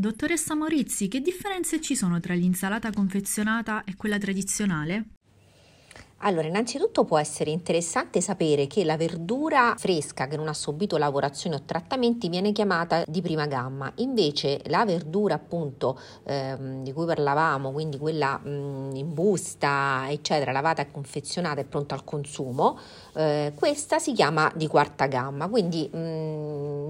Dottoressa Morizzi, che differenze ci sono tra l'insalata confezionata e quella tradizionale? Allora, innanzitutto può essere interessante sapere che la verdura fresca che non ha subito lavorazioni o trattamenti viene chiamata di prima gamma, invece la verdura appunto ehm, di cui parlavamo, quindi quella mh, in busta, eccetera, lavata e confezionata e pronta al consumo, eh, questa si chiama di quarta gamma, quindi mh,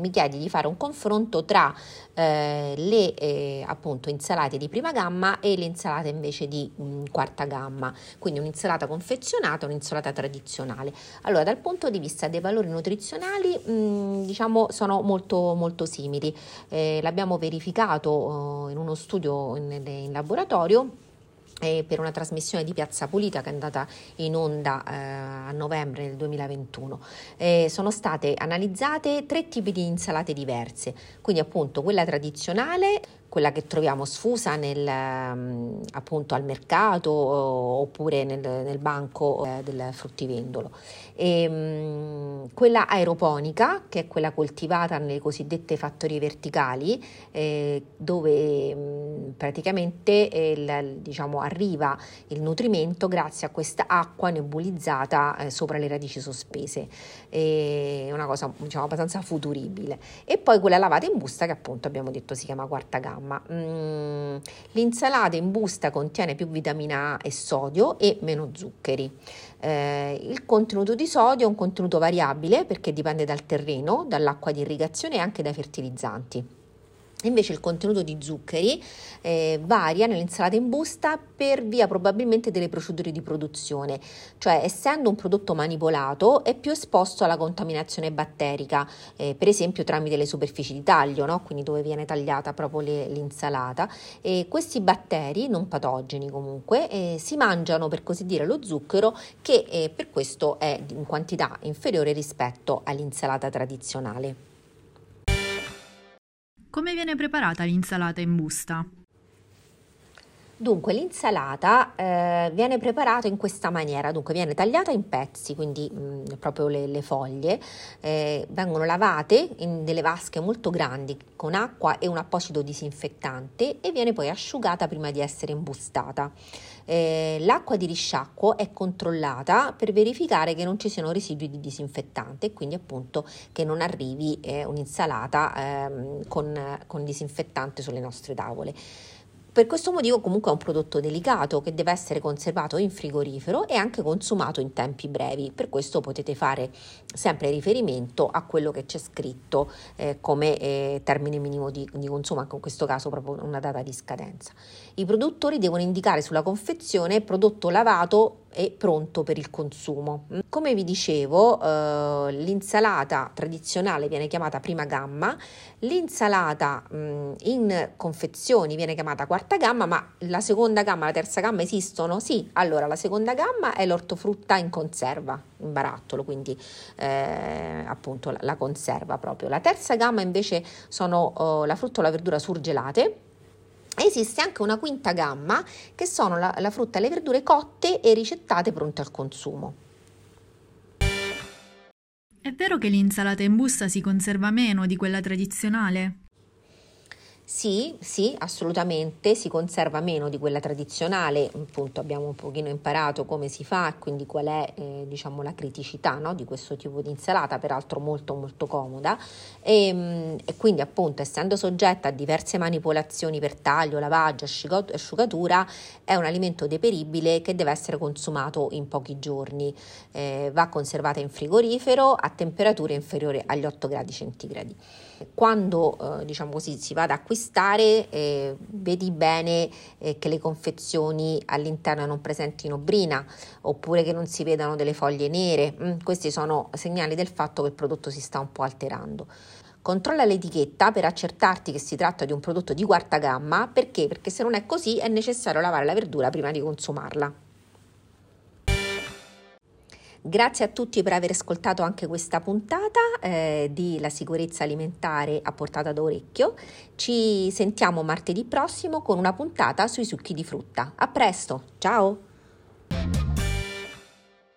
mi chiedi di fare un confronto tra eh, le eh, appunto insalate di prima gamma e le insalate invece di mh, quarta gamma, quindi un'insalata confezionata un'insalata tradizionale. Allora, dal punto di vista dei valori nutrizionali, mh, mm, diciamo sono molto, molto simili. Eh, l'abbiamo verificato eh, in uno studio in, in laboratorio per una trasmissione di Piazza Pulita che è andata in onda eh, a novembre del 2021. Eh, sono state analizzate tre tipi di insalate diverse, quindi appunto quella tradizionale, quella che troviamo sfusa nel, um, appunto al mercato oppure nel, nel banco eh, del fruttivendolo. E, um, quella aeroponica, che è quella coltivata nelle cosiddette fattorie verticali, eh, dove um, praticamente il, diciamo, arriva il nutrimento grazie a questa acqua nebulizzata eh, sopra le radici sospese. È una cosa diciamo, abbastanza futuribile. E poi quella lavata in busta che appunto abbiamo detto si chiama quarta gamma gamma. Mm, l'insalata in busta contiene più vitamina A e sodio e meno zuccheri. Eh, il contenuto di sodio è un contenuto variabile perché dipende dal terreno, dall'acqua di irrigazione e anche dai fertilizzanti. Invece il contenuto di zuccheri eh, varia nell'insalata in busta per via probabilmente delle procedure di produzione, cioè essendo un prodotto manipolato è più esposto alla contaminazione batterica, eh, per esempio tramite le superfici di taglio, no? quindi dove viene tagliata proprio le, l'insalata. E questi batteri, non patogeni comunque, eh, si mangiano per così dire lo zucchero che eh, per questo è in quantità inferiore rispetto all'insalata tradizionale. Come viene preparata l'insalata in busta? Dunque, l'insalata eh, viene preparata in questa maniera, dunque viene tagliata in pezzi, quindi mh, mm, proprio le, le foglie, eh, vengono lavate in delle vasche molto grandi con acqua e un apposito disinfettante e viene poi asciugata prima di essere imbustata. Eh, l'acqua di risciacquo è controllata per verificare che non ci siano residui di disinfettante e quindi appunto che non arrivi eh, un'insalata ehm, con, con disinfettante sulle nostre tavole. Per questo motivo comunque è un prodotto delicato che deve essere conservato in frigorifero e anche consumato in tempi brevi. Per questo potete fare sempre riferimento a quello che c'è scritto eh, come eh, termine minimo di, di, consumo, anche in questo caso proprio una data di scadenza. I produttori devono indicare sulla confezione prodotto lavato e pronto per il consumo. Come vi dicevo, eh, l'insalata tradizionale viene chiamata prima gamma, l'insalata mh, in confezioni viene chiamata quarta gamma, ma la seconda gamma, la terza gamma esistono? Sì, allora la seconda gamma è l'ortofrutta in conserva, in barattolo, quindi eh, appunto la, la, conserva proprio. La terza gamma invece sono oh, la frutta o la verdura surgelate Esiste anche una quinta gamma che sono la, la frutta e le verdure cotte e ricettate pronte al consumo. È vero che l'insalata in busta si conserva meno di quella tradizionale? Sì, sì, assolutamente, si conserva meno di quella tradizionale, appunto abbiamo un pochino imparato come si fa e quindi qual è eh, diciamo, la criticità no, di questo tipo di insalata, peraltro molto molto comoda e, ehm, e, quindi appunto essendo soggetta a diverse manipolazioni per taglio, lavaggio, asciugatura, è un alimento deperibile che deve essere consumato in pochi giorni, eh, va conservata in frigorifero a temperature inferiori agli 8 gradi centigradi. Quando eh, diciamo così, si va ad acquistare, eh, vedi bene eh, che le confezioni all'interno non presentino brina oppure che non si vedano delle foglie nere. Mm, questi sono segnali del fatto che il prodotto si sta un po' alterando. Controlla l'etichetta per accertarti che si tratta di un prodotto di quarta gamma, perché? Perché se non è così è necessario lavare la verdura prima di consumarla. Grazie a tutti per aver ascoltato anche questa puntata eh, di La sicurezza alimentare a portata d'orecchio. Ci sentiamo martedì prossimo con una puntata sui succhi di frutta. A presto, ciao!